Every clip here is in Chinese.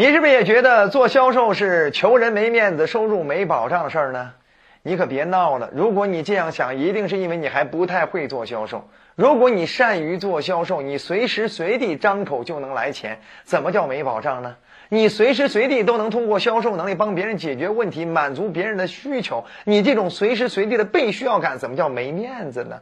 你是不是也觉得做销售是求人没面子、收入没保障的事儿呢？你可别闹了！如果你这样想，一定是因为你还不太会做销售。如果你善于做销售，你随时随地张口就能来钱，怎么叫没保障呢？你随时随地都能通过销售能力帮别人解决问题，满足别人的需求，你这种随时随地的被需要感，怎么叫没面子呢？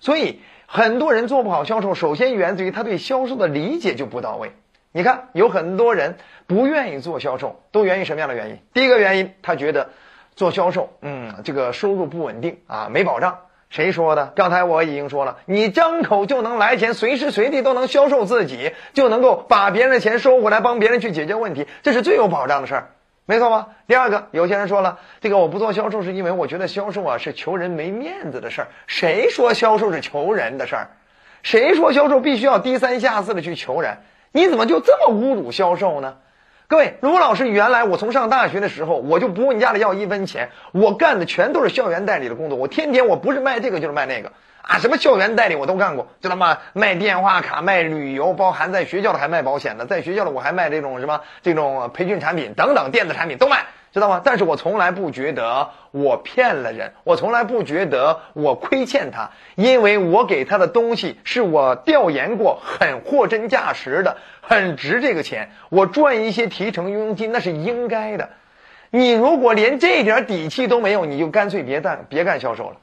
所以很多人做不好销售，首先源自于他对销售的理解就不到位。你看，有很多人不愿意做销售，都源于什么样的原因？第一个原因，他觉得做销售，嗯，这个收入不稳定啊，没保障。谁说的？刚才我已经说了，你张口就能来钱，随时随地都能销售自己，就能够把别人的钱收回来，帮别人去解决问题，这是最有保障的事儿，没错吧？第二个，有些人说了，这个我不做销售是因为我觉得销售啊是求人没面子的事儿。谁说销售是求人的事儿？谁说销售必须要低三下四的去求人？你怎么就这么侮辱销售呢？各位，卢老师原来我从上大学的时候，我就不问家里要一分钱，我干的全都是校园代理的工作，我天天我不是卖这个就是卖那个啊，什么校园代理我都干过，知道吗？卖电话卡、卖旅游，包含在学校的还卖保险的，在学校的我还卖这种什么这种培训产品等等电子产品都卖。知道吗？但是我从来不觉得我骗了人，我从来不觉得我亏欠他，因为我给他的东西是我调研过，很货真价实的，很值这个钱。我赚一些提成佣金那是应该的。你如果连这点底气都没有，你就干脆别干别干销售了。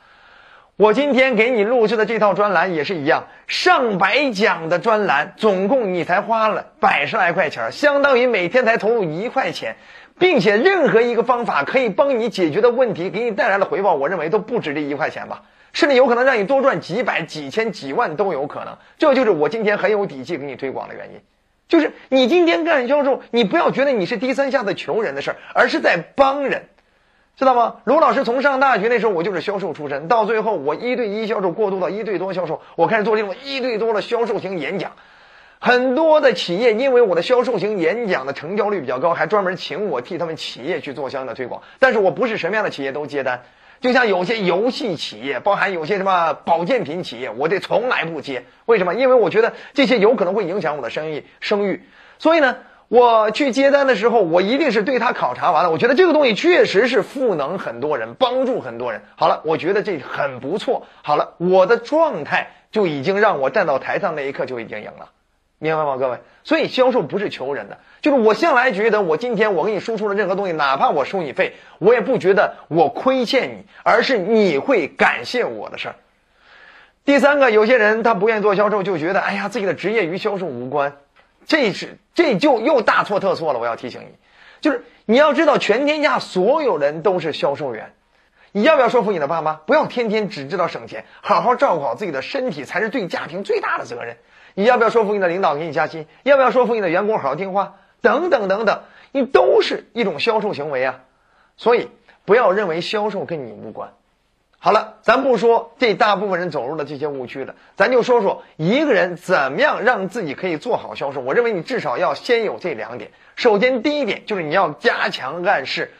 我今天给你录制的这套专栏也是一样，上百讲的专栏，总共你才花了百十来块钱，相当于每天才投入一块钱。并且任何一个方法可以帮你解决的问题，给你带来的回报，我认为都不止这一块钱吧，甚至有可能让你多赚几百、几千、几万都有可能。这就是我今天很有底气给你推广的原因，就是你今天干销售，你不要觉得你是低三下的求人的事儿，而是在帮人，知道吗？卢老师从上大学那时候我就是销售出身，到最后我一对一销售过渡到一对多销售，我开始做这种一对多的销售型演讲。很多的企业因为我的销售型演讲的成交率比较高，还专门请我替他们企业去做相应的推广。但是我不是什么样的企业都接单，就像有些游戏企业，包含有些什么保健品企业，我这从来不接。为什么？因为我觉得这些有可能会影响我的生意声誉。所以呢，我去接单的时候，我一定是对他考察完了，我觉得这个东西确实是赋能很多人，帮助很多人。好了，我觉得这很不错。好了，我的状态就已经让我站到台上那一刻就已经赢了。明白吗，各位？所以销售不是求人的，就是我向来觉得，我今天我给你输出了任何东西，哪怕我收你费，我也不觉得我亏欠你，而是你会感谢我的事儿。第三个，有些人他不愿意做销售，就觉得哎呀，自己的职业与销售无关，这是这就又大错特错了。我要提醒你，就是你要知道，全天下所有人都是销售员。你要不要说服你的爸妈，不要天天只知道省钱，好好照顾好自己的身体，才是对家庭最大的责任。你要不要说服你的领导给你加薪？要不要说服你的员工好好听话？等等等等，你都是一种销售行为啊！所以不要认为销售跟你无关。好了，咱不说这大部分人走入了这些误区了，咱就说说一个人怎么样让自己可以做好销售。我认为你至少要先有这两点。首先，第一点就是你要加强暗示，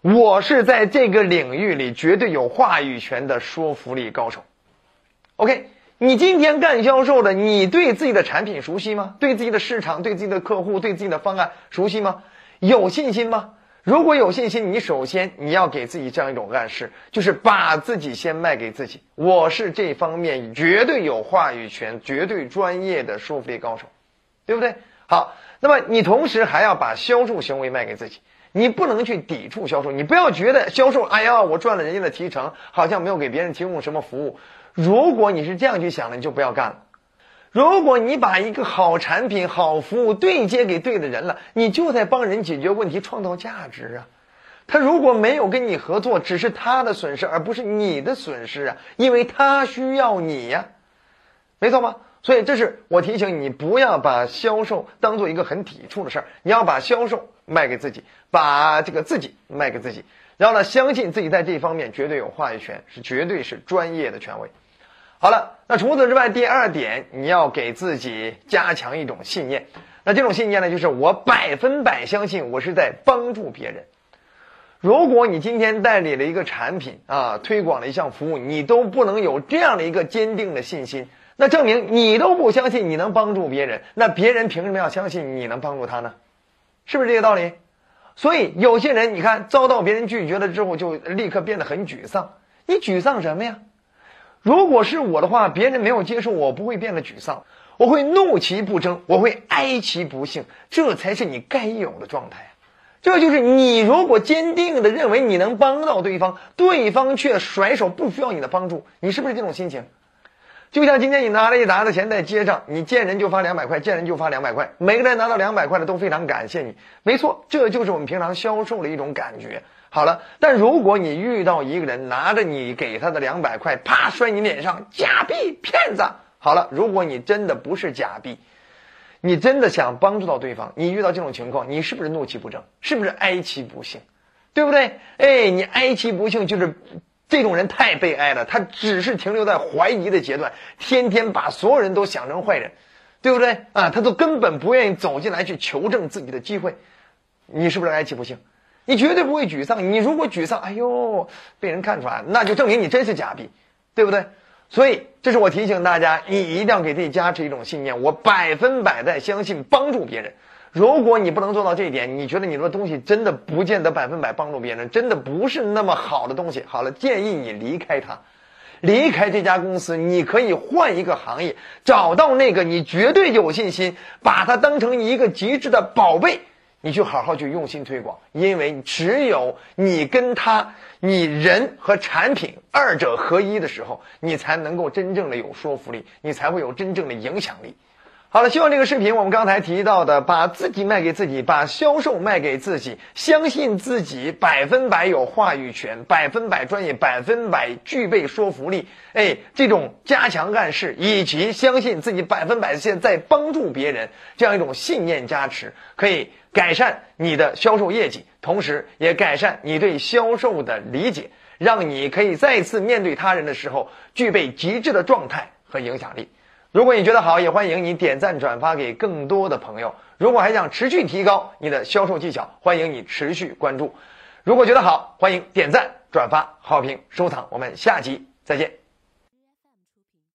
我是在这个领域里绝对有话语权的说服力高手。OK。你今天干销售的，你对自己的产品熟悉吗？对自己的市场、对自己的客户、对自己的方案熟悉吗？有信心吗？如果有信心，你首先你要给自己这样一种暗示，就是把自己先卖给自己。我是这方面绝对有话语权、绝对专业的说服力高手，对不对？好，那么你同时还要把销售行为卖给自己，你不能去抵触销售，你不要觉得销售，哎呀，我赚了人家的提成，好像没有给别人提供什么服务。如果你是这样去想的，你就不要干了。如果你把一个好产品、好服务对接给对的人了，你就在帮人解决问题、创造价值啊。他如果没有跟你合作，只是他的损失，而不是你的损失啊，因为他需要你呀，没错吗？所以这是我提醒你，不要把销售当做一个很抵触的事儿，你要把销售卖给自己，把这个自己卖给自己，然后呢，相信自己在这方面绝对有话语权，是绝对是专业的权威。好了，那除此之外，第二点，你要给自己加强一种信念。那这种信念呢，就是我百分百相信我是在帮助别人。如果你今天代理了一个产品啊，推广了一项服务，你都不能有这样的一个坚定的信心，那证明你都不相信你能帮助别人。那别人凭什么要相信你能帮助他呢？是不是这个道理？所以有些人，你看遭到别人拒绝了之后，就立刻变得很沮丧。你沮丧什么呀？如果是我的话，别人没有接受我，不会变得沮丧，我会怒其不争，我会哀其不幸，这才是你该有的状态。这就是你如果坚定的认为你能帮到对方，对方却甩手不需要你的帮助，你是不是这种心情？就像今天你拿了一沓子钱在街上，你见人就发两百块，见人就发两百块，每个人拿到两百块的都非常感谢你。没错，这就是我们平常销售的一种感觉。好了，但如果你遇到一个人拿着你给他的两百块，啪摔你脸上，假币骗子。好了，如果你真的不是假币，你真的想帮助到对方，你遇到这种情况，你是不是怒其不争？是不是哀其不幸？对不对？哎，你哀其不幸就是。这种人太悲哀了，他只是停留在怀疑的阶段，天天把所有人都想成坏人，对不对啊？他都根本不愿意走进来去求证自己的机会，你是不是哀其不幸？你绝对不会沮丧。你如果沮丧，哎呦，被人看出来，那就证明你真是假币，对不对？所以，这是我提醒大家，你一定要给自己加持一种信念：我百分百在相信帮助别人。如果你不能做到这一点，你觉得你的东西真的不见得百分百帮助别人，真的不是那么好的东西。好了，建议你离开它，离开这家公司，你可以换一个行业，找到那个你绝对有信心，把它当成一个极致的宝贝，你去好好去用心推广。因为只有你跟他，你人和产品二者合一的时候，你才能够真正的有说服力，你才会有真正的影响力。好了，希望这个视频我们刚才提到的，把自己卖给自己，把销售卖给自己，相信自己百分百有话语权，百分百专业，百分百具备说服力。哎，这种加强暗示以及相信自己百分百现在帮助别人这样一种信念加持，可以改善你的销售业绩，同时也改善你对销售的理解，让你可以再次面对他人的时候具备极致的状态和影响力。如果你觉得好，也欢迎你点赞转发给更多的朋友。如果还想持续提高你的销售技巧，欢迎你持续关注。如果觉得好，欢迎点赞转发好评收藏。我们下集再见。